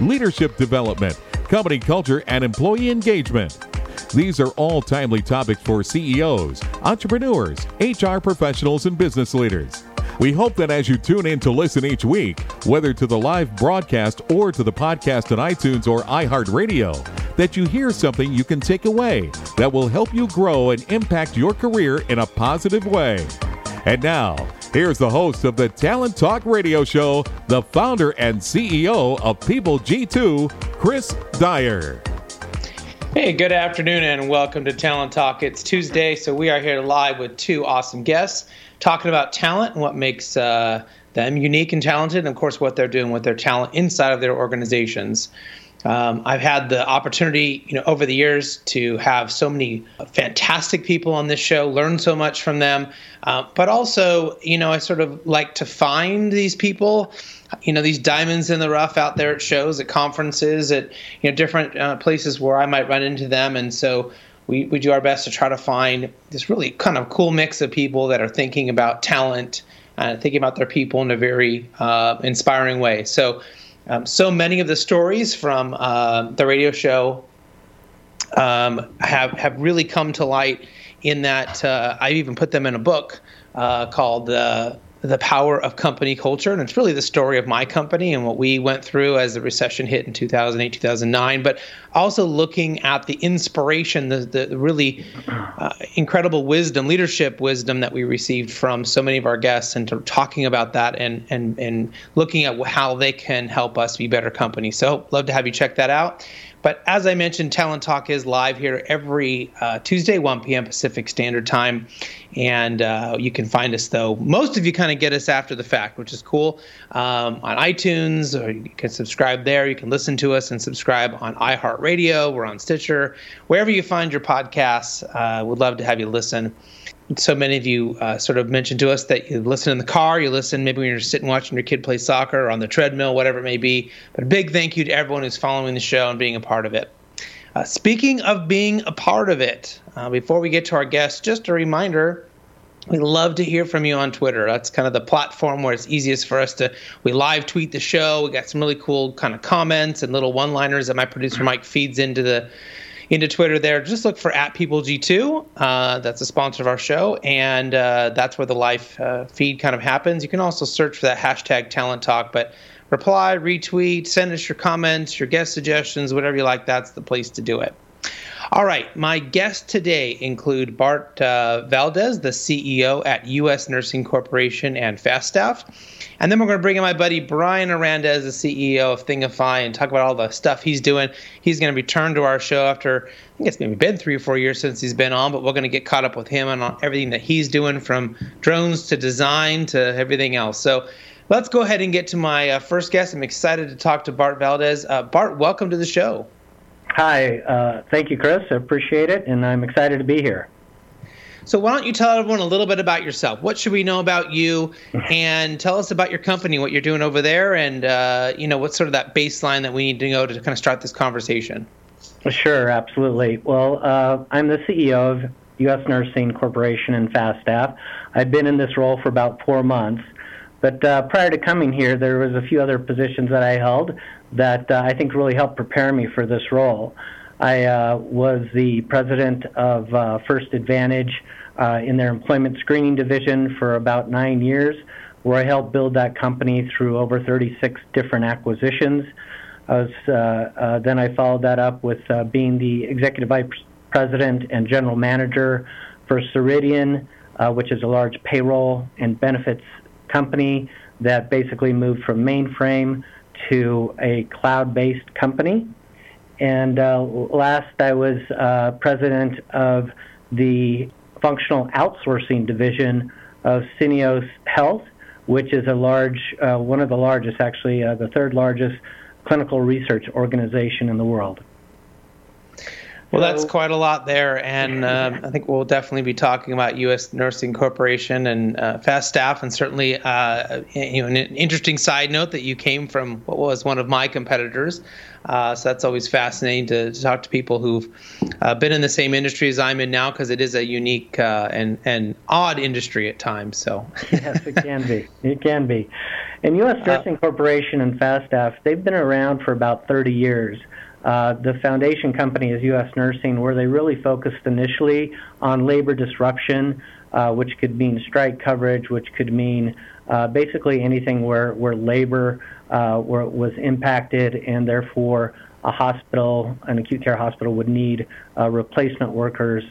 leadership development, company culture, and employee engagement. These are all timely topics for CEOs, entrepreneurs, HR professionals, and business leaders. We hope that as you tune in to listen each week, whether to the live broadcast or to the podcast on iTunes or iHeartRadio, that you hear something you can take away that will help you grow and impact your career in a positive way. And now, here's the host of the Talent Talk Radio Show, the founder and CEO of People G2, Chris Dyer. Hey, good afternoon and welcome to Talent Talk. It's Tuesday, so we are here live with two awesome guests talking about talent and what makes uh, them unique and talented, and of course, what they're doing with their talent inside of their organizations. Um, I've had the opportunity, you know, over the years to have so many fantastic people on this show, learn so much from them, uh, but also, you know, I sort of like to find these people, you know, these diamonds in the rough out there at shows, at conferences, at you know, different uh, places where I might run into them, and so. We, we do our best to try to find this really kind of cool mix of people that are thinking about talent and thinking about their people in a very uh, inspiring way. So, um, so many of the stories from uh, the radio show um, have have really come to light in that uh, I even put them in a book uh, called uh, the power of company culture and it's really the story of my company and what we went through as the recession hit in 2008 2009 but also looking at the inspiration the, the really uh, incredible wisdom leadership wisdom that we received from so many of our guests and talking about that and and and looking at how they can help us be better company. So love to have you check that out but as I mentioned, Talent Talk is live here every uh, Tuesday, 1 p.m. Pacific Standard Time. And uh, you can find us, though. Most of you kind of get us after the fact, which is cool. Um, on iTunes, or you can subscribe there. You can listen to us and subscribe on iHeartRadio. We're on Stitcher. Wherever you find your podcasts, uh, would love to have you listen so many of you uh, sort of mentioned to us that you listen in the car, you listen maybe when you're sitting watching your kid play soccer or on the treadmill, whatever it may be. But a big thank you to everyone who's following the show and being a part of it. Uh, speaking of being a part of it, uh, before we get to our guests, just a reminder we love to hear from you on Twitter. That's kind of the platform where it's easiest for us to. We live tweet the show. We got some really cool kind of comments and little one-liners that my producer Mike feeds into the into Twitter there. Just look for at PeopleG2. Uh, that's a sponsor of our show, and uh, that's where the live uh, feed kind of happens. You can also search for that hashtag Talent Talk, but reply, retweet, send us your comments, your guest suggestions, whatever you like. That's the place to do it. All right, my guests today include Bart uh, Valdez, the CEO at U.S. Nursing Corporation and Fastaff. And then we're going to bring in my buddy Brian Arandez, the CEO of Thingify, and talk about all the stuff he's doing. He's going to return to our show after, I think it's maybe been three or four years since he's been on, but we're going to get caught up with him on everything that he's doing from drones to design to everything else. So let's go ahead and get to my uh, first guest. I'm excited to talk to Bart Valdez. Uh, Bart, welcome to the show. Hi, uh, thank you, Chris. I appreciate it, and I'm excited to be here. So, why don't you tell everyone a little bit about yourself? What should we know about you? And tell us about your company, what you're doing over there, and uh, you know what's sort of that baseline that we need to go to kind of start this conversation. Sure, absolutely. Well, uh, I'm the CEO of U.S. Nursing Corporation and Fastaff. I've been in this role for about four months. But uh, prior to coming here, there was a few other positions that I held that uh, I think really helped prepare me for this role. I uh, was the president of uh, First Advantage uh, in their employment screening division for about nine years, where I helped build that company through over 36 different acquisitions. I was, uh, uh, then I followed that up with being the executive vice president and general manager for Ceridian, which is a large payroll and benefits company that basically moved from mainframe to a cloud-based company. And uh, last, I was uh, president of the functional outsourcing division of Syneos Health, which is a large, uh, one of the largest, actually, uh, the third largest clinical research organization in the world. Well, that's quite a lot there, and um, I think we'll definitely be talking about U.S. Nursing Corporation and uh, Fastaff, and certainly, uh, you know, an interesting side note that you came from what was one of my competitors. Uh, so that's always fascinating to, to talk to people who've uh, been in the same industry as I'm in now, because it is a unique uh, and and odd industry at times. So yes, it can be. It can be. And U.S. Uh, Nursing Corporation and Fastaff, they've been around for about 30 years. Uh, the foundation company is U.S. Nursing, where they really focused initially on labor disruption, uh, which could mean strike coverage, which could mean uh, basically anything where, where labor uh, was impacted and therefore a hospital, an acute care hospital, would need uh, replacement workers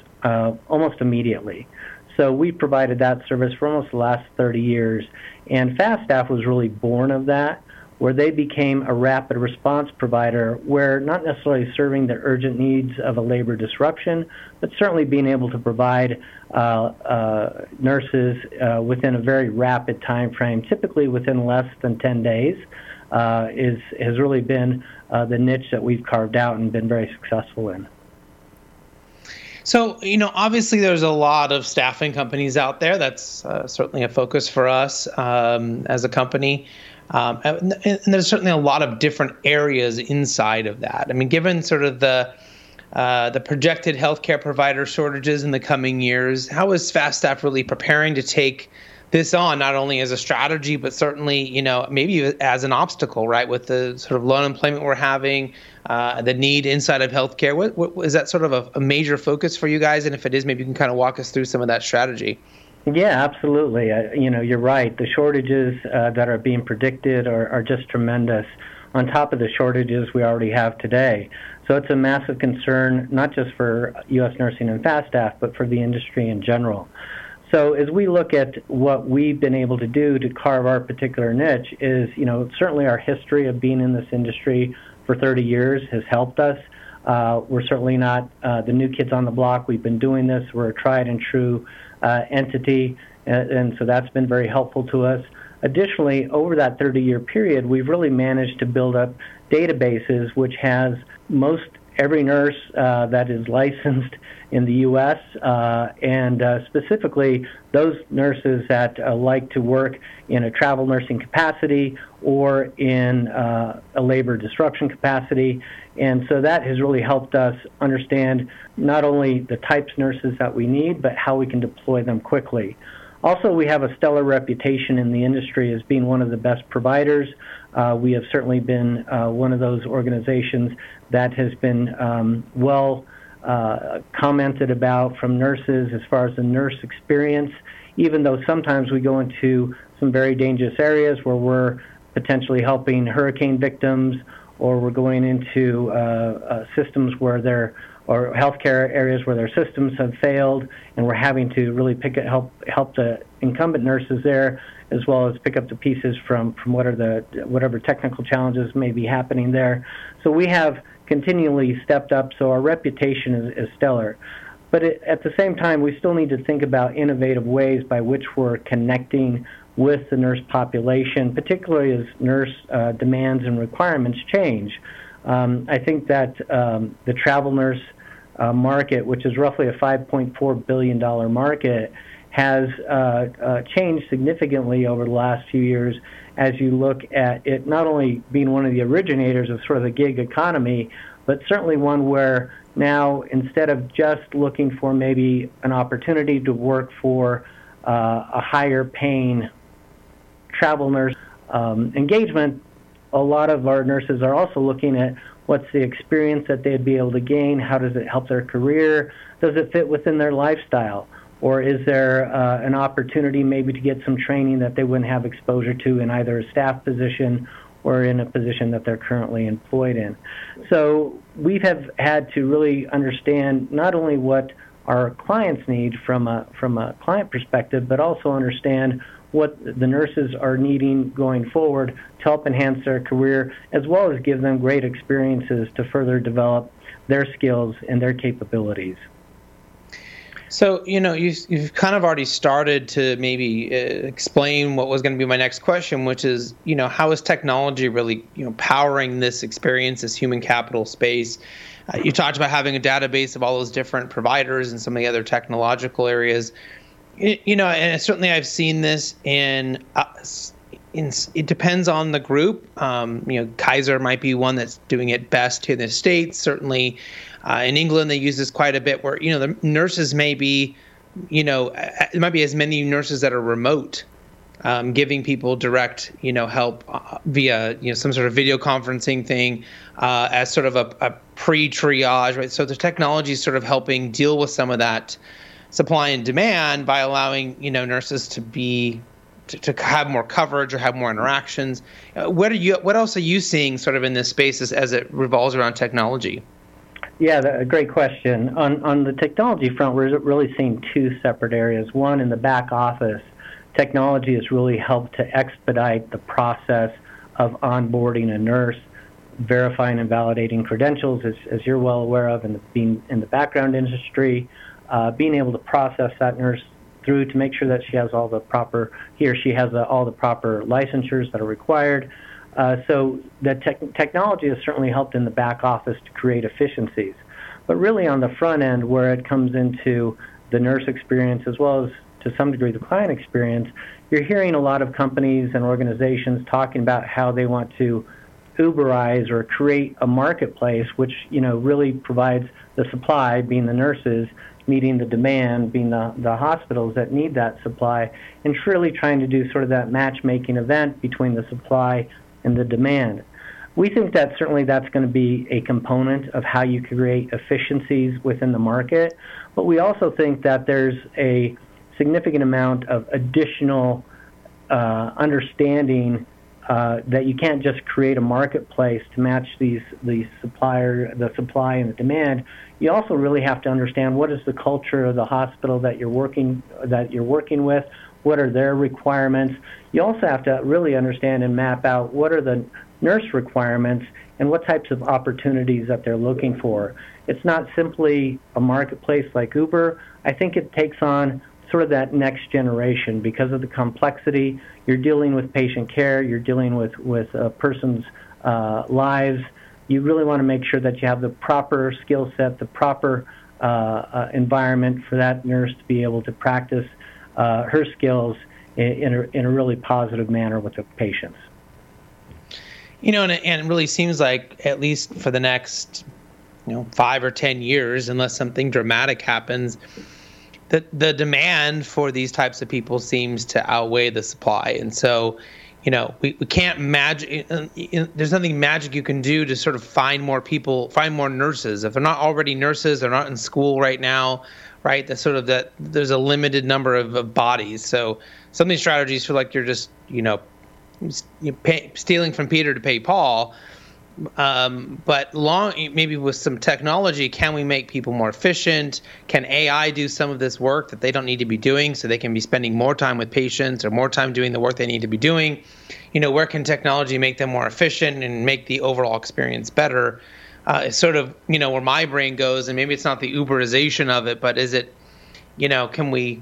almost immediately. So we provided that service for almost the last 30 years, and Fastaff was really born of that where they became a rapid response provider, where not necessarily serving the urgent needs of a labor disruption, but certainly being able to provide uh, uh, nurses uh, within a very rapid time frame, typically within less than 10 days, uh, is has really been uh, the niche that we've carved out and been very successful in. So, you know, obviously there's a lot of staffing companies out there. That's uh, certainly a focus for us um, as a company. Um, and, and, there's certainly a lot of different areas inside of that. I mean, given sort of the uh, the projected healthcare provider shortages in the coming years, how is Fastaff really preparing to take this on, not only as a strategy, but certainly, you know, maybe as an obstacle, right? With the sort of low unemployment we're having, uh, the need inside of healthcare. What, what is that sort of a, a major focus for you guys? And if it is, maybe you can kind of walk us through some of that strategy. Yeah, absolutely. Uh, you know, you're right. The shortages uh, that are being predicted are, are just tremendous. On top of the shortages we already have today, so it's a massive concern not just for U.S. nursing and Fastaff, but for the industry in general. So as we look at what we've been able to do to carve our particular niche, is you know certainly our history of being in this industry for 30 years has helped us. Uh, we're certainly not uh, the new kids on the block. We've been doing this. We're a tried and true Uh, entity, and, and so that's been very helpful to us. Additionally, over that 30 year period, we've really managed to build up databases which has most every nurse uh, that is licensed in the U.S. Uh, and uh, specifically those nurses that uh, like to work in a travel nursing capacity or in uh, a labor disruption capacity. And so that has really helped us understand not only the types of nurses that we need, but how we can deploy them quickly. Also, we have a stellar reputation in the industry as being one of the best providers. Uh, we have certainly been uh, one of those organizations that has been um, well uh, commented about from nurses as far as the nurse experience, even though sometimes we go into some very dangerous areas where we're potentially helping hurricane victims or we're going into uh, uh, systems where they're or healthcare areas where their systems have failed, and we're having to really pick it, help help the incumbent nurses there, as well as pick up the pieces from from what are the whatever technical challenges may be happening there. So we have continually stepped up, so our reputation is, is stellar. But it, at the same time, we still need to think about innovative ways by which we're connecting with the nurse population, particularly as nurse uh, demands and requirements change. Um, I think that um, the travel nurse uh, market, which is roughly a $5.4 billion market, has uh, uh, changed significantly over the last few years as you look at it not only being one of the originators of sort of the gig economy, but certainly one where now instead of just looking for maybe an opportunity to work for uh, a higher paying travel nurse um, engagement, a lot of our nurses are also looking at what's the experience that they'd be able to gain, how does it help their career, does it fit within their lifestyle, or is there uh, an opportunity maybe to get some training that they wouldn't have exposure to in either a staff position or in a position that they're currently employed in. So we have had to really understand not only what our clients need from a from a client perspective, but also understand what the nurses are needing going forward to help enhance their career, as well as give them great experiences to further develop their skills and their capabilities. So you know you you've kind of already started to maybe uh, explain what was going to be my next question, which is you know how is technology really you know powering this experience, this human capital space? Uh, you talked about having a database of all those different providers and some of the other technological areas. You, know, and certainly I've seen this in. Uh, in, it depends on the group. Um, you know, Kaiser might be one that's doing it best here in the states. Certainly, uh, in England, they use this quite a bit. Where you know the nurses may be, you know, it might be as many nurses that are remote, um, giving people direct, you know, help uh, via you know some sort of video conferencing thing uh, as sort of a, a pre-triage, right? So the technology is sort of helping deal with some of that supply and demand by allowing you know nurses to be to, to, have more coverage or have more interactions. Uh, what are you? What else are you seeing sort of in this space as, as it revolves around technology? Yeah, a great question. On on the technology front, we're really seeing two separate areas. One in the back office, technology has really helped to expedite the process of onboarding a nurse, verifying and validating credentials, as, as you're well aware of, the being in the background industry, uh, being able to process that nurse through to make sure that she has all the proper he or she has the, all the proper licensures that are required. Uh, so the te- technology has certainly helped in the back office to create efficiencies. But really on the front end, where it comes into the nurse experience as well as to some degree the client experience, you're hearing a lot of companies and organizations talking about how they want to Uberize or create a marketplace which you know really provides the supply, being the nurses, meeting the demand, being the, the hospitals that need that supply, and truly trying to do sort of that matchmaking event between the supply and the demand. We think that certainly that's going to be a component of how you create efficiencies within the market, but we also think that there's a significant amount of additional uh, understanding uh, that you can't just create a marketplace to match these the supplier the supply and the demand. You also really have to understand what is the culture of the hospital that you're working that you're working with. What are their requirements? You also have to really understand and map out what are the nurse requirements and what types of opportunities that they're looking for. It's not simply a marketplace like Uber. I think it takes on sort of that next generation because of the complexity. You're dealing with patient care, you're dealing with, with a person's uh, lives. You really want to make sure that you have the proper skill set, the proper uh, uh, environment for that nurse to be able to practice uh, her skills in, in, a, in a really positive manner with the patients. You know, and and it really seems like, at least for the next you know five or ten years unless something dramatic happens the the demand for these types of people seems to outweigh the supply, and so you know we, we can't magic. Uh, there's nothing magic you can do to sort of find more people, find more nurses. If they're not already nurses, they're not in school right now, right? That's sort of that. There's a limited number of, of bodies, so some of these strategies feel like you're just you know, pay, stealing from Peter to pay Paul um, but long maybe with some technology can we make people more efficient? Can ai do some of this work that they don't need to be doing so they can be spending more time with patients or more time doing the work they need to be doing? You know where can technology make them more efficient and make the overall experience better? Uh, it's sort of you know where my brain goes and maybe it's not the uberization of it but is it you know can we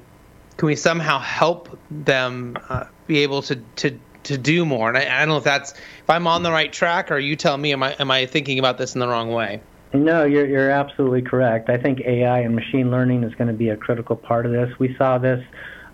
can we somehow help them uh, be able to to to do more. And I, I, don't know if that's if I'm on the right track, or you tell me, am I am I thinking about this in the wrong way? No, you're you're absolutely correct. I think AI and machine learning is going to be a critical part of this. We saw this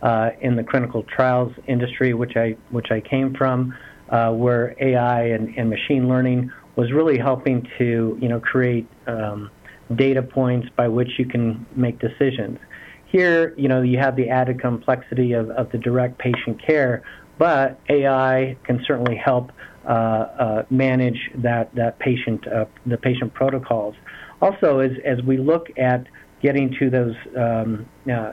uh, in the clinical trials industry, which I which I came from, uh, where AI and, and machine learning was really helping to you know create um, data points by which you can make decisions. Here, you know, you have the added complexity of, of the direct patient care, but AI can certainly help uh, uh, manage that that patient uh, the patient protocols. Also, as as we look at getting to those um, uh,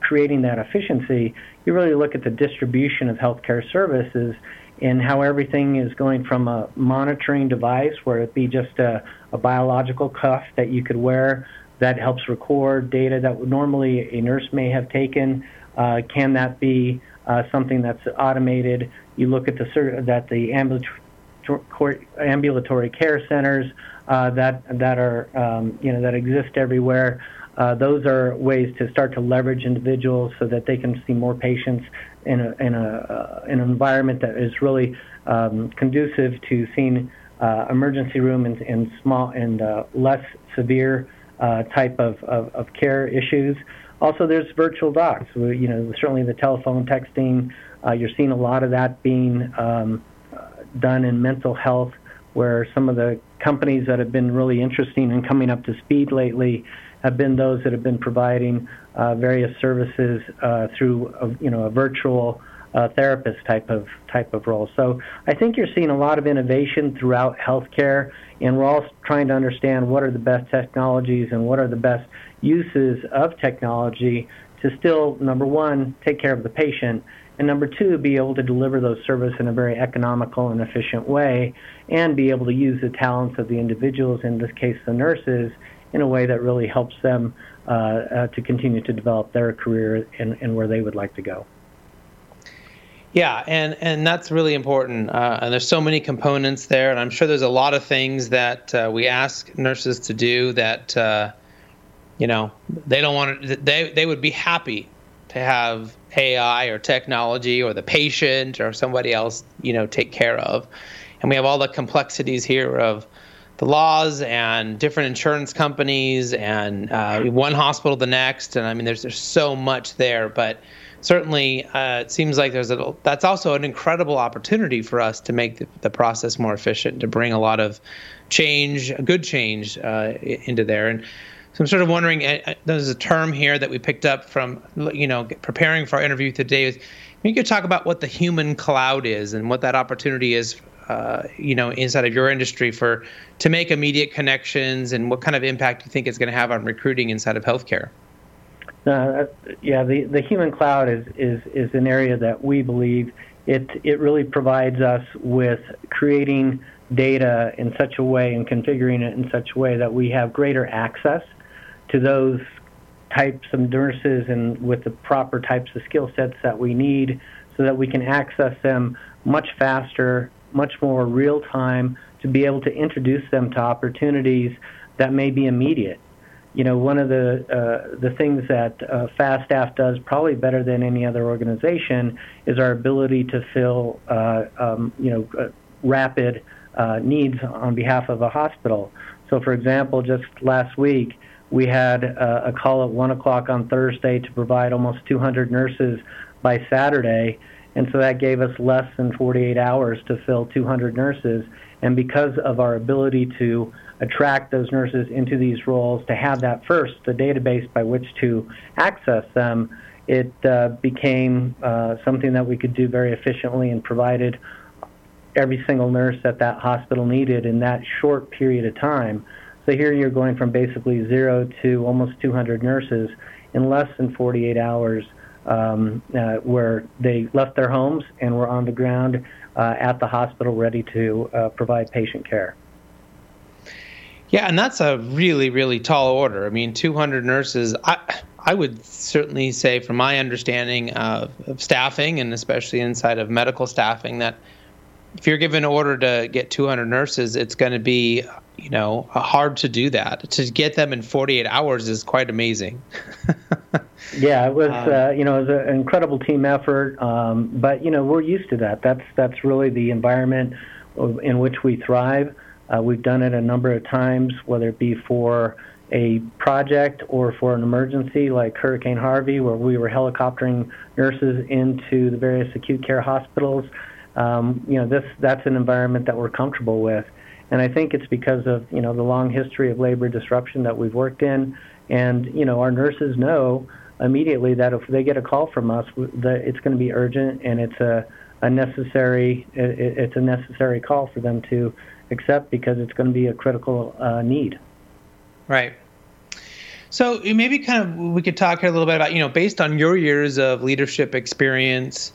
creating that efficiency, you really look at the distribution of healthcare services and how everything is going from a monitoring device, where it be just a, a biological cuff that you could wear that helps record data that normally a nurse may have taken. Uh, can that be uh, something that's automated. You look at the that the ambulatory, ambulatory care centers uh, that that are um, you know that exist everywhere. uh, those are ways to start to leverage individuals so that they can see more patients in, a, in, a, uh, an environment that is really um, conducive to seeing uh, emergency room and, and small and uh, less severe type of, of, of, care issues. Also, there's virtual docs. You know, certainly the telephone texting. Uh, you're seeing a lot of that being um, done in mental health, where some of the companies that have been really interesting and coming up to speed lately have been those that have been providing uh, various services uh, through a, you know a virtual uh, therapist type of type of role. So I think you're seeing a lot of innovation throughout healthcare, and we're all trying to understand what are the best technologies and what are the best uses of technology to still number one take care of the patient and number two, be able to deliver those services in a very economical and efficient way, and be able to use the talents of the individuals, in this case the nurses, in a way that really helps them uh, uh, to continue to develop their career and, and, where they would like to go. Yeah, and, and that's really important. Uh, and there's so many components there, and I'm sure there's a lot of things that uh, we ask nurses to do that, uh, you know, they don't want to. They they would be happy to have AI or technology or the patient or somebody else, you know, take care of. And we have all the complexities here of the laws and different insurance companies and uh, one hospital the next. And I mean, there's there's so much there, but certainly uh, it seems like there's a that's also an incredible opportunity for us to make the, the process more efficient, to bring a lot of change, good change uh, into there. And so I'm sort of wondering, uh, uh, there's a term here that we picked up from, you know, preparing for our interview today. Is you could talk about what the human cloud is and what that opportunity is, uh, you know, inside of your industry for to make immediate connections and what kind of impact you think it's going to have on recruiting inside of healthcare. Uh, yeah, the, the human cloud is, is, is an area that we believe it, it really provides us with creating data in such a way and configuring it in such a way that we have greater access to those types of nurses and with the proper types of skill sets that we need so that we can access them much faster, much more real time to be able to introduce them to opportunities that may be immediate. You know, one of the uh, the things that uh, Fast does probably better than any other organization is our ability to fill, uh, um, you know, uh, rapid uh, needs on behalf of a hospital. So, for example, just last week, we had uh, a call at 1 o'clock on Thursday to provide almost 200 nurses by Saturday. And so that gave us less than 48 hours to fill 200 nurses. And because of our ability to attract those nurses into these roles, to have that first, the database by which to access them, it uh, became uh, something that we could do very efficiently and provided every single nurse that that hospital needed in that short period of time. So here you're going from basically zero to almost 200 nurses in less than 48 hours, um, uh, where they left their homes and were on the ground at the hospital ready to uh, provide patient care. Yeah, and that's a really, really tall order. I mean, 200 nurses. I, I would certainly say, from my understanding of, of staffing, and especially inside of medical staffing, that if you're given an order to get 200 nurses, it's going to be, you know, hard to do that. To get them in 48 hours is quite amazing. yeah, it was, um, uh, you know, it was an incredible team effort. Um, but you know, we're used to that. That's that's really the environment in which we thrive. Uh, we've done it a number of times, whether it be for a project or for an emergency like Hurricane Harvey, where we were helicoptering nurses into the various acute care hospitals um, you know, this that's an environment that we're comfortable with. And I think it's because of you know the long history of labor disruption that we've worked in, and you know our nurses know immediately that if they get a call from us, that it's going to be urgent and it's a, a necessary it's a necessary call for them to accept because it's going to be a critical uh, need. Right. So maybe kind of we could talk here a little bit about you know based on your years of leadership experience,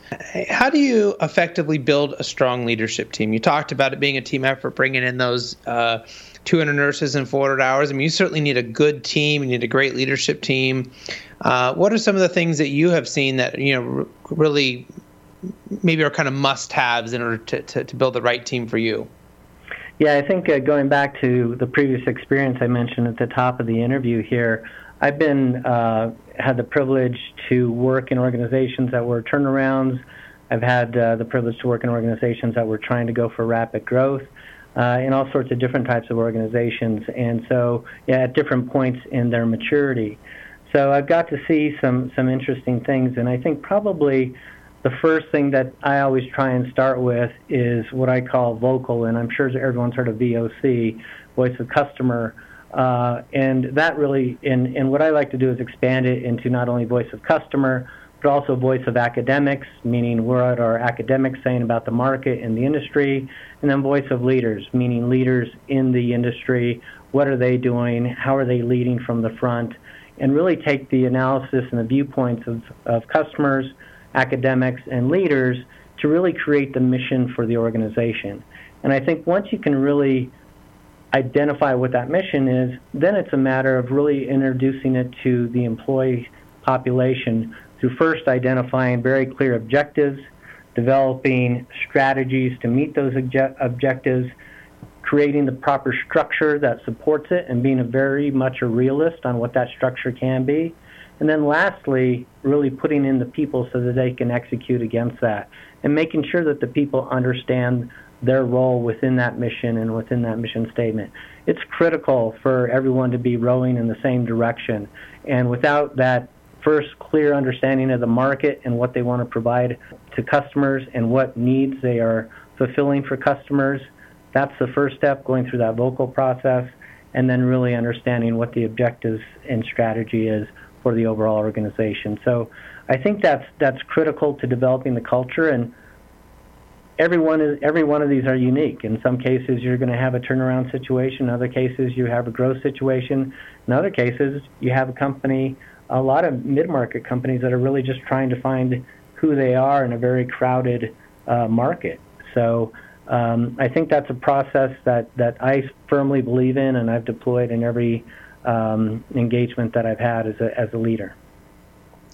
how do you effectively build a strong leadership team? You talked about it being a team effort, bringing in those. Uh, 200 nurses in 400 hours. I mean, you certainly need a good team. You need a great leadership team. Uh, what are some of the things that you have seen that you know really maybe are kind of must-haves in order to, to, to build the right team for you? Yeah, I think uh, going back to the previous experience I mentioned at the top of the interview here, I've been uh, had the privilege to work in organizations that were turnarounds. I've had uh, the privilege to work in organizations that were trying to go for rapid growth, uh, in all sorts of different types of organizations, and so yeah, at different points in their maturity. So I've got to see some some interesting things, and I think probably the first thing that I always try and start with is what I call vocal, and I'm sure everyone's heard of VOC, voice of customer. Uh, and that really, and, and what I like to do is expand it into not only voice of customer, but also voice of academics, meaning what are academics saying about the market and the industry, and then voice of leaders, meaning leaders in the industry, what are they doing, how are they leading from the front, and really take the analysis and the viewpoints of, of customers, academics, and leaders to really create the mission for the organization. And I think once you can really identify what that mission is, then it's a matter of really introducing it to the employee population through first identifying very clear objectives, developing strategies to meet those obje- objectives, creating the proper structure that supports it, and being a very much a realist on what that structure can be. And then lastly, really putting in the people so that they can execute against that and making sure that the people understand their role within that mission and within that mission statement. It's critical for everyone to be rowing in the same direction. And without that first clear understanding of the market and what they want to provide to customers and what needs they are fulfilling for customers, that's the first step going through that vocal process and then really understanding what the objectives and strategy is for the overall organization. So I think that's that's critical to developing the culture and every one is every one of these are unique. In some cases, you're going to have a turnaround situation. In other cases, you have a growth situation. In other cases, you have a company, a lot of mid-market companies that are really just trying to find who they are in a very crowded uh, market. So um, I think that's a process that that I firmly believe in, and I've deployed in every um, engagement that I've had as a as a leader.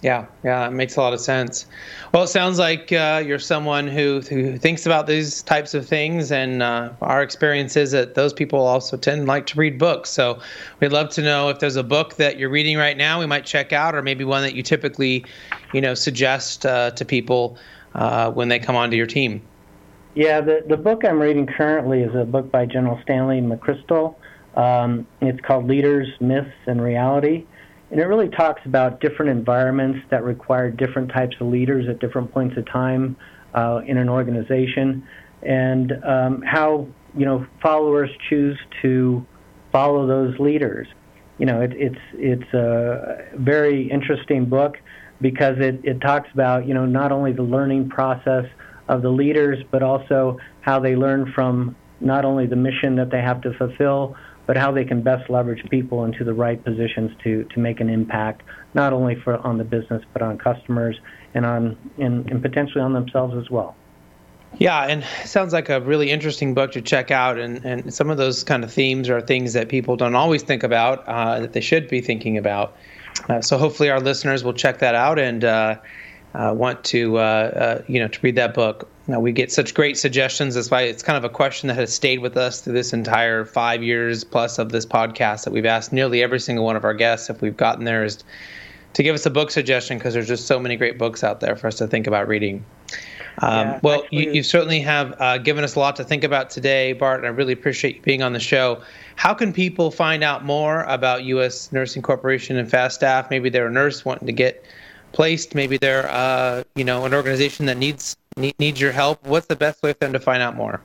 Yeah, yeah, it makes a lot of sense. Well, it sounds like uh, you're someone who who thinks about these types of things, and uh, our experience is that those people also tend like to read books. So we'd love to know if there's a book that you're reading right now we might check out, or maybe one that you typically, you know, suggest uh, to people uh, when they come onto your team. Yeah, the the book I'm reading currently is a book by General Stanley McChrystal. Um, it's called Leaders, Myths, and Reality and it really talks about different environments that require different types of leaders at different points of time uh, in an organization, and um, how you know followers choose to follow those leaders. You know, it, it's it's a very interesting book because it, it talks about you know not only the learning process of the leaders, but also how they learn from not only the mission that they have to fulfill, but how they can best leverage people into the right positions to, to make an impact, not only for on the business but on customers and on and, and potentially on themselves as well. Yeah, and sounds like a really interesting book to check out. And, and some of those kind of themes are things that people don't always think about uh, that they should be thinking about. Uh, so hopefully our listeners will check that out and uh, uh want to uh, uh, you know to read that book. Now, we get such great suggestions. That's why it's kind of a question that has stayed with us through this entire five years plus of this podcast that we've asked nearly every single one of our guests if we've gotten there is to give us a book suggestion because there's just so many great books out there for us to think about reading. Um, yeah, well, you, you, certainly have uh, given us a lot to think about today, Bart, and I really appreciate you being on the show. How can people find out more about U.S. Nursing Corporation and Fastaff? Maybe they're a nurse wanting to get placed. Maybe they're, uh, you know, an organization that needs needs your help, what's the best way for them to find out more?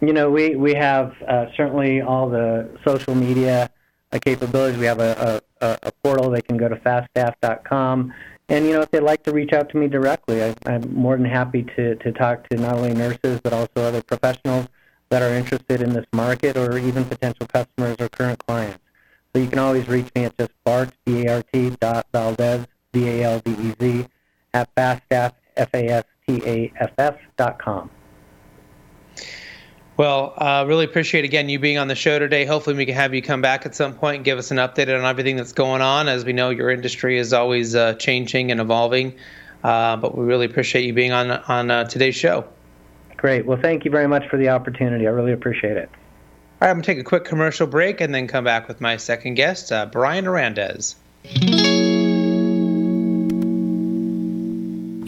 You know, we we have uh, certainly all the social media uh, capabilities. We have a, a, a portal. They can go to fastaff.com. And you know, if they'd like to reach out to me directly, I, I'm more than happy to, to talk to not only nurses but also other professionals that are interested in this market, or even potential customers or current clients. So you can always reach me at just Bart B A R T dot Valdez V A L D E Z at fastaff F A S caff.com. Well, uh, really appreciate again you being on the show today. Hopefully, we can have you come back at some point and give us an update on everything that's going on. As we know, your industry is always uh, changing and evolving, uh, but we really appreciate you being on on uh, today's show. Great. Well, thank you very much for the opportunity. I really appreciate it. All right, I'm going to take a quick commercial break and then come back with my second guest, uh, Brian Arandez.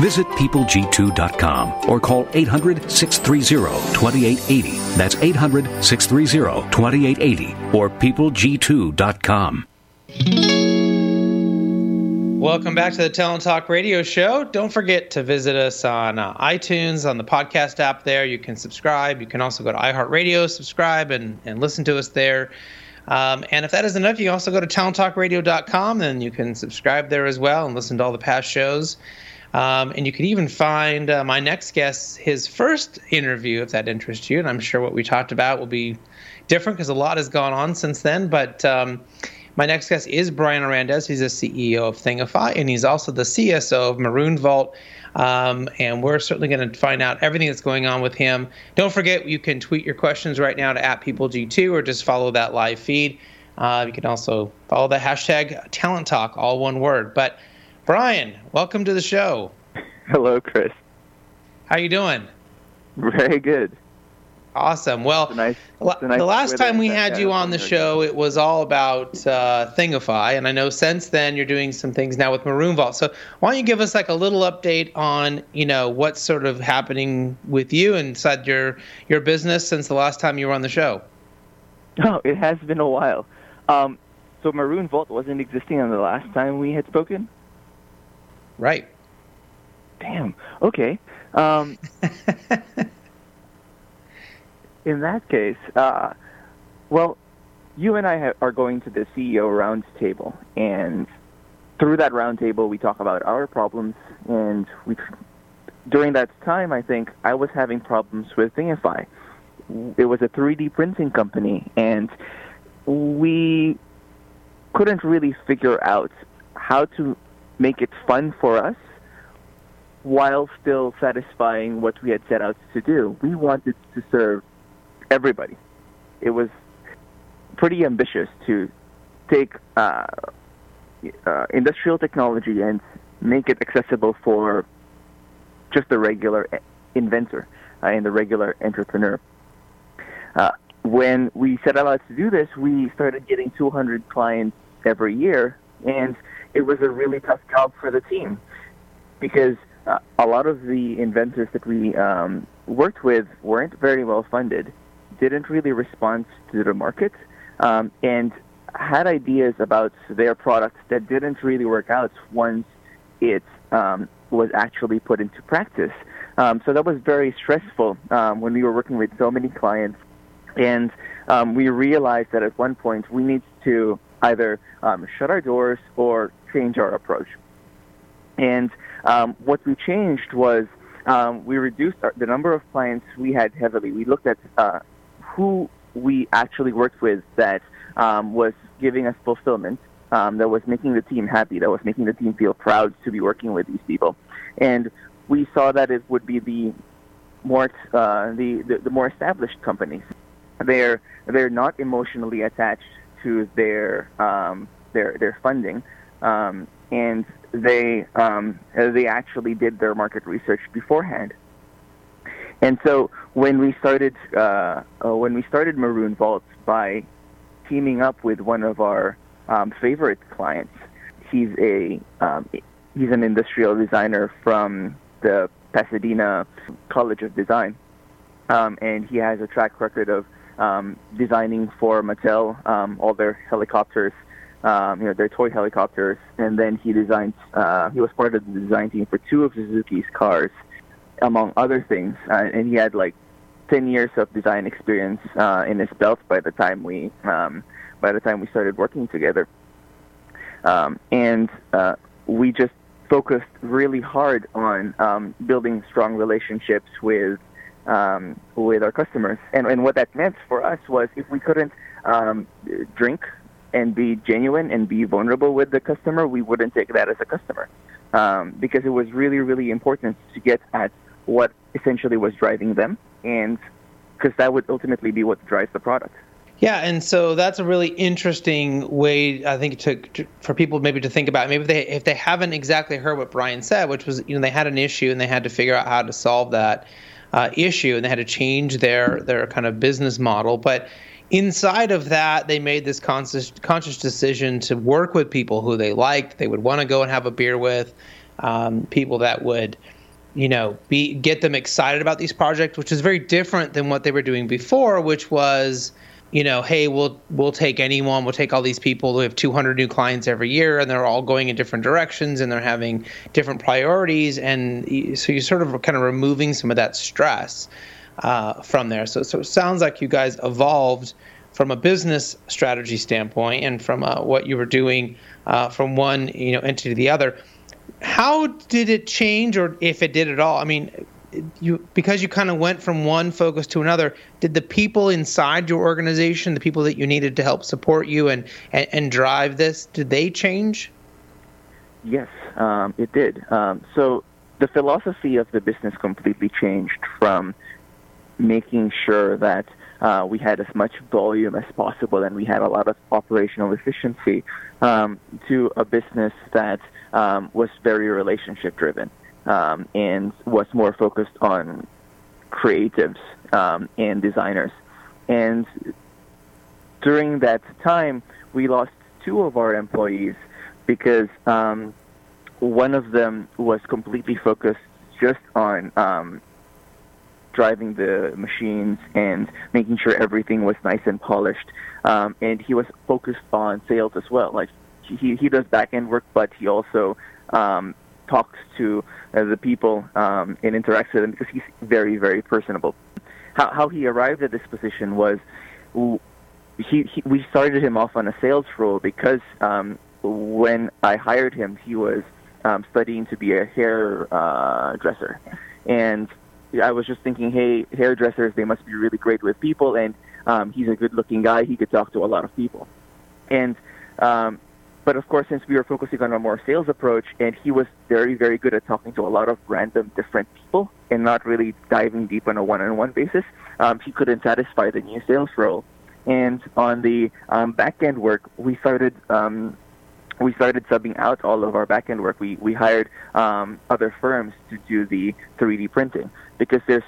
Visit peopleg2.com or call 800 630 2880. That's 800 630 2880 or peopleg2.com. Welcome back to the Talent Talk Radio Show. Don't forget to visit us on uh, iTunes, on the podcast app there. You can subscribe. You can also go to iHeartRadio, subscribe, and, and listen to us there. Um, and if that isn't enough, you can also go to talenttalkradio.com and you can subscribe there as well and listen to all the past shows. Um, and you can even find uh, my next guest, his first interview, if that interests you. And I'm sure what we talked about will be different because a lot has gone on since then. But um, my next guest is Brian Arandez. He's the CEO of Thingify, and he's also the CSO of Maroon Vault. Um, and we're certainly going to find out everything that's going on with him. Don't forget, you can tweet your questions right now to at PeopleG2 or just follow that live feed. Uh, you can also follow the hashtag Talent Talk, all one word. But Brian, welcome to the show. Hello, Chris. How you doing? Very good. Awesome. Well, nice, nice the last time we had you on the show, it was all about uh, Thingify, and I know since then you're doing some things now with Maroon Vault. So why don't you give us like a little update on you know what's sort of happening with you inside your your business since the last time you were on the show? Oh, it has been a while. Um, so Maroon Vault wasn't existing on the last time we had spoken. Right. Damn. Okay. Um, in that case, uh, well, you and I ha- are going to the CEO roundtable, and through that roundtable, we talk about our problems, and we. During that time, I think I was having problems with Thingify. It was a 3D printing company, and we couldn't really figure out how to make it fun for us while still satisfying what we had set out to do. We wanted to serve everybody. It was pretty ambitious to take uh, uh, industrial technology and make it accessible for just the regular inventor uh, and the regular entrepreneur. Uh, when we set out to do this, we started getting 200 clients every year, and it was a really tough job for the team because uh, a lot of the inventors that we um, worked with weren't very well funded didn't really respond to the market um, and had ideas about their products that didn't really work out once it um, was actually put into practice. Um, so that was very stressful um, when we were working with so many clients. And um, we realized that at one point we need to either um, shut our doors or change our approach. And what we changed was um, we reduced our, the number of clients we had heavily. We looked at uh, who we actually worked with that um, was giving us fulfillment, um, that was making the team happy, that was making the team feel proud to be working with these people. And we saw that it would be the more uh, the, the, the more established companies. They're they're not emotionally attached to their um, their their funding, um, and they um, they actually did their market research beforehand. And so when we started uh, uh, when we started Maroon Vaults by teaming up with one of our um, favorite clients, he's a um, he's an industrial designer from the Pasadena College of Design, um, and he has a track record of um, designing for Mattel all their helicopters, um, you know, their toy helicopters, and then he designed. Uh, he was part of the design team for two of Suzuki's cars among other things. Uh, and he had like 10 years of design experience uh, in his belt by the time we um, by the time we started working together. Um, and uh, we just focused really hard on um, building strong relationships with um, with our customers. And, and what that meant for us was if we couldn't um, drink and be genuine and be vulnerable with the customer, we wouldn't take that as a customer. Um, because it was really, really important to get at what essentially was driving them, and because that would ultimately be what drives the product. Yeah, and so that's a really interesting way I think to, to, for people maybe to think about. Maybe they if they haven't exactly heard what Brian said, which was you know they had an issue and they had to figure out how to solve that uh, issue and they had to change their their kind of business model, but inside of that, they made this conscious conscious decision to work with people who they liked, they would want to go and have a beer with, um, people that would, you know, be get them excited about these projects, which is very different than what they were doing before, which was, you know, hey, we'll we'll take anyone, we'll take all these people. We have 200 new clients every year, and they're all going in different directions, and they're having different priorities, and so you're sort of kind of removing some of that stress uh, from there. So, so it sounds like you guys evolved from a business strategy standpoint and from uh, what you were doing uh, from one you know entity to the other. How did it change, or if it did at all? I mean, you because you kind of went from one focus to another. Did the people inside your organization, the people that you needed to help support you and and, and drive this, did they change? Yes, um, it did. Um, so the philosophy of the business completely changed from making sure that uh, we had as much volume as possible and we had a lot of operational efficiency um, to a business that um, was very relationship driven um, and was more focused on creatives um, and designers. And during that time, we lost two of our employees because um, one of them was completely focused just on um, driving the machines and making sure everything was nice and polished. Um, and he was focused on sales as well. Like he he does back end work, but he also um, talks to uh, the people um, and interacts with them because he's very very personable. How how he arrived at this position was. He, he, we started him off on a sales role because um, when I hired him, he was um, studying to be a hair uh, dresser, and I was just thinking, hey, hairdressers, they must be really great with people, and um, he's a good-looking guy. He could talk to a lot of people, and um, but of course, since we were focusing on a more sales approach, and he was very, very good at talking to a lot of random different people and not really diving deep on a one-on-one basis, um, he couldn't satisfy the new sales role. And on the um, back end work, we started um, we started subbing out all of our back-end work. We we hired um, other firms to do the 3D printing because there's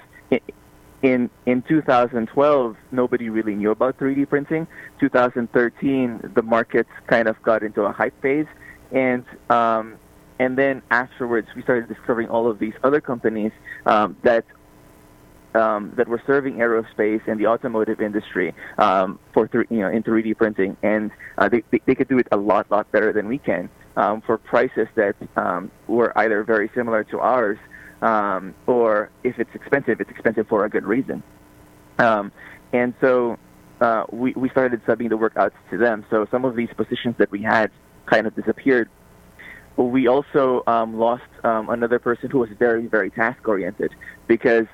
in in 2012 nobody really knew about 3D printing. 2013 the markets kind of got into a hype phase, and um, and then afterwards we started discovering all of these other companies um, that um, that were serving aerospace and the automotive industry um, for you know in 3D printing, and uh, they, they, they could do it a lot lot better than we can um, for prices that um, were either very similar to ours, um, or if it's expensive, it's expensive for a good reason. Um, and so uh, we we started subbing the work out to them. So some of these positions that we had kind of disappeared. We also lost another person who was very, very task oriented because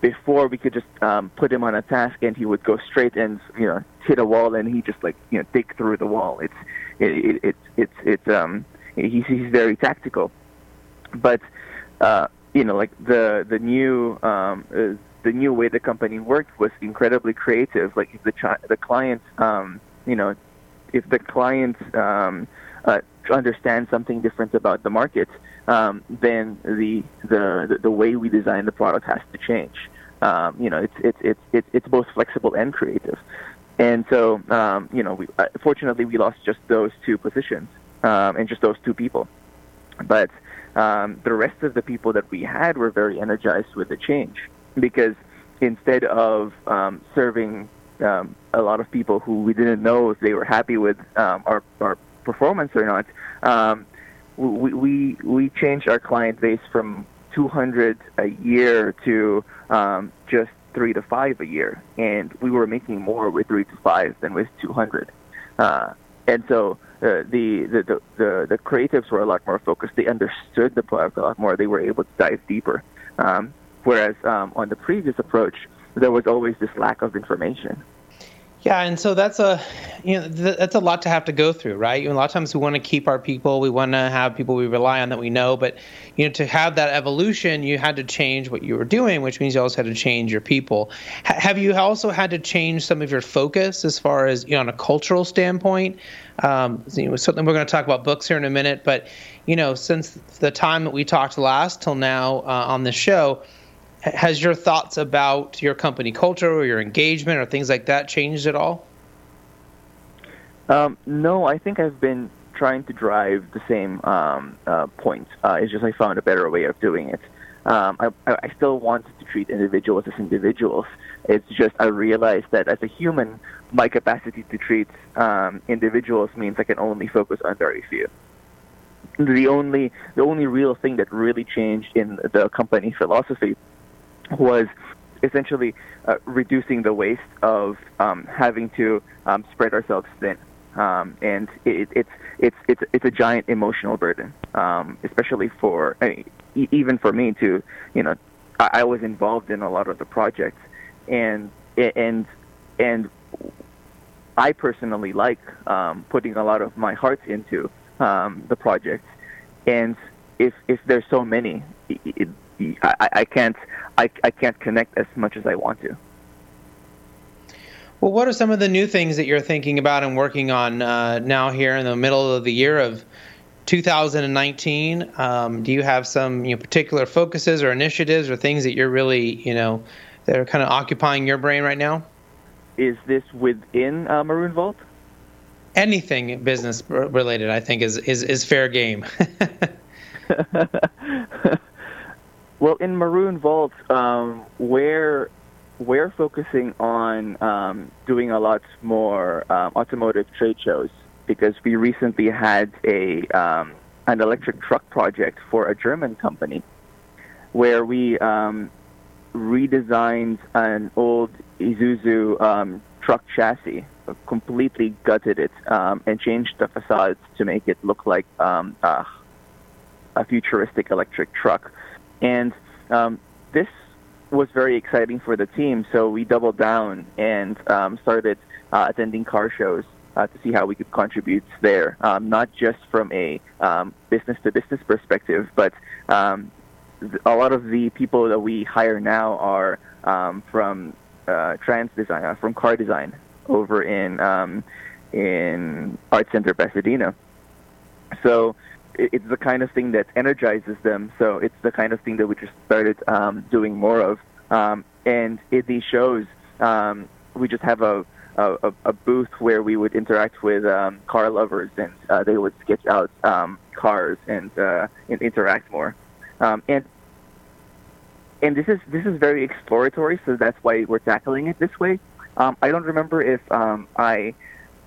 before we could just um, put him on a task and he would go straight and you know hit a wall and he just like you know dig through the wall. It's it, it, it's it's um he's he's very tactical, but uh, you know like the the new um uh, the new way the company worked was incredibly creative. Like if the chi- the client um you know if the client um uh, understands something different about the market um, then the, the the way we design the product has to change. Um, you know, it's it's it's it's it's both flexible and creative. And so, um, you know, we, uh, fortunately, we lost just those two positions um, and just those two people. But um, the rest of the people that we had were very energized with the change because instead of um, serving um, a lot of people who we didn't know if they were happy with um, our, our performance or not, um, we, we we changed our client base from 200 a year to um, just three to five a year, and we were making more with three to five than with 200. Uh, and so uh, the, the, the, the, the creatives were a lot more focused. They understood the product a lot more. They were able to dive deeper. Um, whereas um, on the previous approach, there was always this lack of information. Yeah, and so that's a, you know, th- that's a lot to have to go through, right? You know, a lot of times we want to keep our people, we want to have people we rely on that we know, but you know, to have that evolution, you had to change what you were doing, which means you also had to change your people. H- have you also had to change some of your focus as far as you know, on a cultural standpoint? Um, you know, certainly we're going to talk about books here in a minute, but you know, since the time that we talked last till now uh, on the show has your thoughts about your company culture or your engagement or things like that changed at all? Um, no, I think I've been trying to drive the same um, uh, point. Uh, it's just I found a better way of doing it. Um, I, I still want to treat individuals as individuals. It's just I realized that as a human, my capacity to treat um, individuals means I can only focus on very few. The only the only real thing that really changed in the company philosophy was essentially uh, reducing the waste of um, having to um, spread ourselves thin. Um, and it, it's it's it's it's a giant emotional burden, um, especially for I mean, even for me to You know, I, I was involved in a lot of the projects, and and and I personally like um, putting a lot of my heart into um, the projects. And if if there's so many, it, I, I can't I, I can't connect as much as I want to. Well, what are some of the new things that you're thinking about and working on uh, now here in the middle of the year of 2019? Um, do you have some you know, particular focuses or initiatives or things that you're really, you know, that are kind of occupying your brain right now? Is this within uh, Maroon Vault? Anything business related, I think, is is, is fair game. Well, in Maroon Vault, um, we're we're focusing on um, doing a lot more um, automotive trade shows because we recently had a um, an electric truck project for a German company where we um, redesigned an old Isuzu um, truck chassis, completely gutted it, and changed the facades to make it look like uh, a futuristic electric truck. And um, this was very exciting for the team, so we doubled down and um, started uh, attending car shows uh, to see how we could contribute there, um, not just from a business to business perspective, but um, a lot of the people that we hire now are um, from uh, trans design, uh, from car design over in um, in Art Center Pasadena. So it's the kind of thing that energizes them. So it's the kind of thing that we just started um, doing more of. Um, and in these shows, um, we just have a, a, a booth where we would interact with um, car lovers, and uh, they would sketch out um, cars and, uh, and interact more. Um, and and this is this is very exploratory, so that's why we're tackling it this way. Um, I don't remember if um, I,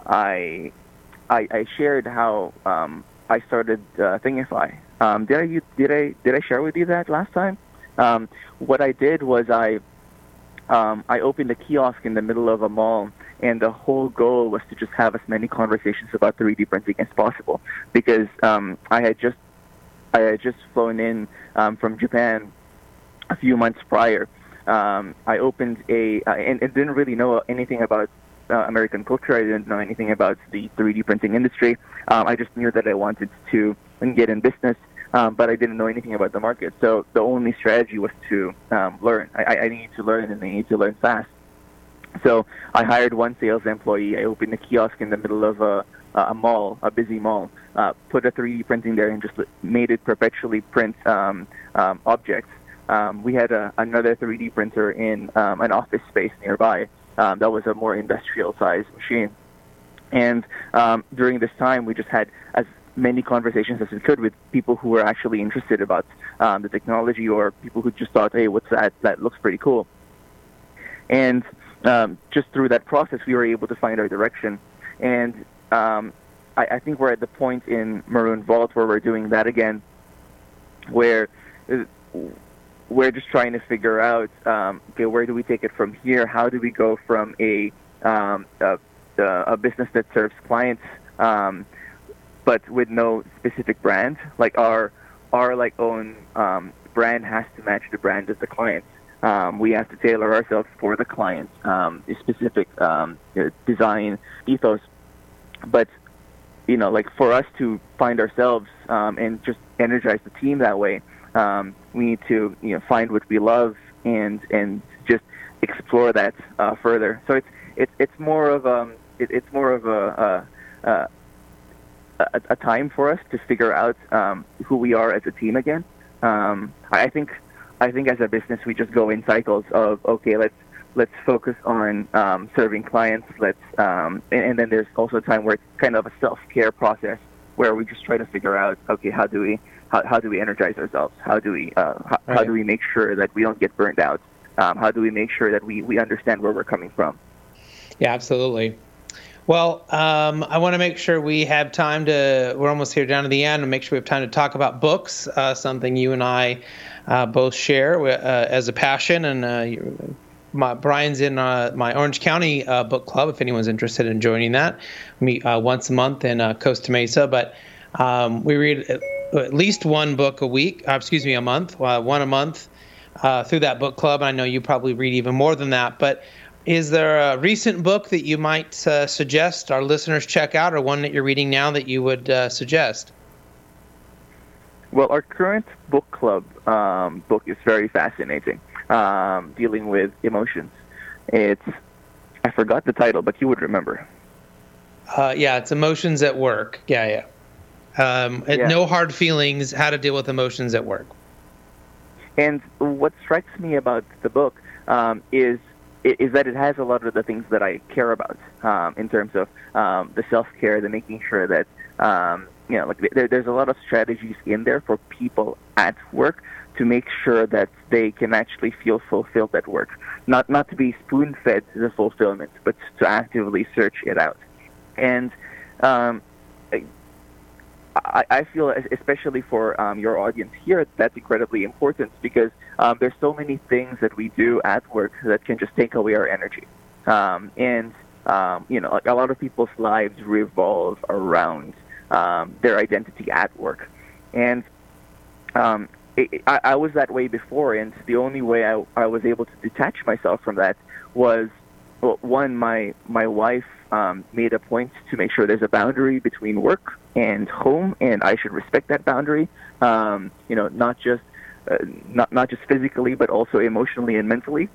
I I I shared how um, I started uh, Thingify. Um, did I did I did I share with you that last time? Um, what I did was I um, I opened a kiosk in the middle of a mall, and the whole goal was to just have as many conversations about 3D printing as possible. Because um, I had just I had just flown in um, from Japan a few months prior. Um, I opened a uh, and, and didn't really know anything about uh, American culture. I didn't know anything about the 3D printing industry. Um, I just knew that I wanted to get in business, um, but I didn't know anything about the market. So the only strategy was to um, learn. I, I needed to learn, and I needed to learn fast. So I hired one sales employee. I opened a kiosk in the middle of a, a mall, a busy mall. Uh, put a 3D printing there and just made it perpetually print um, um, objects. Um, we had a, another 3D printer in um, an office space nearby. Um, that was a more industrial sized machine. And um, during this time, we just had as many conversations as we could with people who were actually interested about um, the technology or people who just thought, hey, what's that? That looks pretty cool. And um, just through that process, we were able to find our direction. And um, I, I think we're at the point in Maroon Vault where we're doing that again, where uh, we're just trying to figure out um, okay, where do we take it from here? How do we go from a um, a, a, business that serves clients, um, but with no specific brand? Like our our like own um, brand has to match the brand of the client. Um, we have to tailor ourselves for the client, um, specific design ethos. But you know, like for us to find ourselves and just energize the team that way, um, we need to you know find what we love and and just explore that uh, further. So it's it's it's more of um it, it's more of a, a, a, a time for us to figure out um, who we are as a team again. Um, I think I think as a business we just go in cycles of okay let's let's focus on um, serving clients let's um, and, and then there's also a time where it's kind of a self care process where we just try to figure out okay how do we how, how do we energize ourselves? How do we uh, how, right. how, do we make sure that we don't get burned out? Um, how do we make sure that we, we understand where we're coming from? Yeah, absolutely. Well, um, I want to make sure we have time to. We're almost here down to the end, and make sure we have time to talk about books. Uh, something you and I uh, both share uh, as a passion, and uh, my, Brian's in uh, my Orange County uh, book club. If anyone's interested in joining that, we meet once a month in Costa Mesa. But um, we read at least one book a week, uh, excuse me, a month, uh, one a month uh, through that book club. I know you probably read even more than that, but is there a recent book that you might uh, suggest our listeners check out, or one that you're reading now that you would uh, suggest? Well, our current book club um, book is very fascinating, um, dealing with emotions. It's I forgot the title, but you would remember. Uh, yeah, it's Emotions at Work. Yeah, yeah. Um, yeah. No hard feelings. How to deal with emotions at work. And what strikes me about the book um, is is that it has a lot of the things that I care about um, in terms of um, the self care, the making sure that um, you know, like there, there's a lot of strategies in there for people at work to make sure that they can actually feel fulfilled at work. Not not to be spoon fed the fulfillment, but to actively search it out. And um, I, I feel, especially for um, your audience here, that's incredibly important because um, there's so many things that we do at work that can just take away our energy. Um, and, um, you know, like a lot of people's lives revolve around um, their identity at work. And um, it, I, I was that way before, and the only way I, I was able to detach myself from that was, well, one, my, my wife um, made a point to make sure there's a boundary between work and home, and I should respect that boundary. Um, you know, not just uh, not not just physically, but also emotionally and mentally.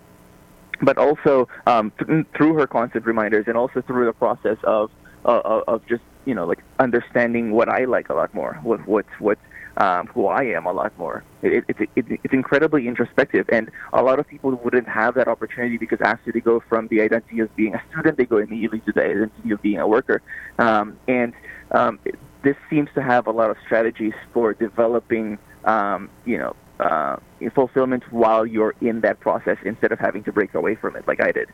But also um, th- through her constant reminders, and also through the process of uh, of just you know like understanding what I like a lot more, what what what um, who I am a lot more. It, it, it, it's incredibly introspective, and a lot of people wouldn't have that opportunity because after they go from the identity of being a student, they go immediately to the identity of being a worker. Um, and um, this seems to have a lot of strategies for developing, um, you know, uh, fulfillment while you're in that process instead of having to break away from it like I did.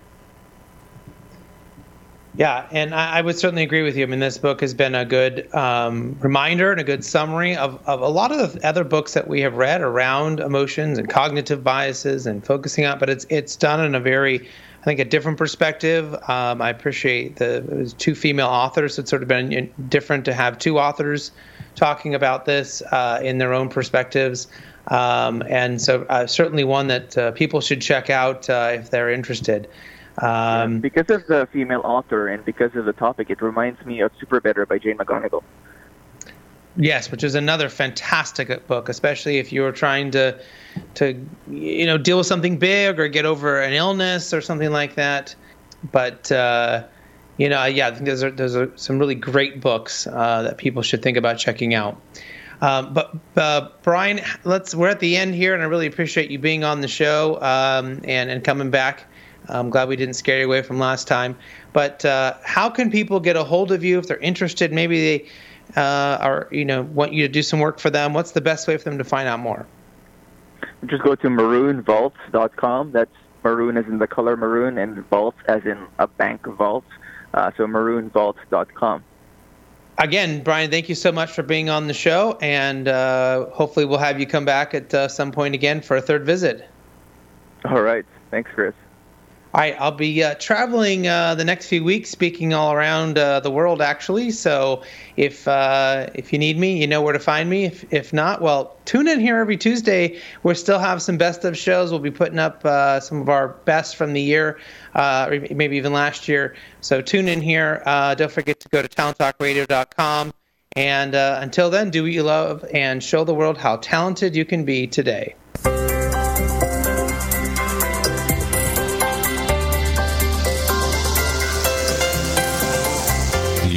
Yeah, and I, I would certainly agree with you. I mean, this book has been a good um, reminder and a good summary of, of a lot of the other books that we have read around emotions and cognitive biases and focusing on. But it's it's done in a very think a different perspective. Um, I appreciate the two female authors. It's sort of been different to have two authors talking about this uh, in their own perspectives. Um, and so uh, certainly one that uh, people should check out uh, if they're interested. Um, because of the female author and because of the topic, it reminds me of Super Better by Jane McGonigal. Yes, which is another fantastic book, especially if you're trying to to you know deal with something big or get over an illness or something like that. But uh, you know, yeah, I think those are those are some really great books uh, that people should think about checking out. Um, but uh, Brian, let's we're at the end here, and I really appreciate you being on the show um, and and coming back. I'm glad we didn't scare you away from last time. But uh, how can people get a hold of you if they're interested? Maybe they uh, or you know want you to do some work for them, what's the best way for them to find out more? Just go to maroonvault.com. That's maroon as in the color maroon, and vault as in a bank vault. Uh, so maroonvault.com. again, Brian, thank you so much for being on the show, and uh, hopefully we'll have you come back at uh, some point again for a third visit. All right. Thanks, Chris. All right, I'll be uh, traveling uh, the next few weeks, speaking all around uh, the world, actually. So if uh, if you need me, you know where to find me. If if not, well, tune in here every Tuesday. We'll still have some best of shows. We'll be putting up uh, some of our best from the year, uh, maybe even last year. So tune in here. don't forget to go to talenttalkradio.com. And until then, do what you love and show the world how talented you can be today.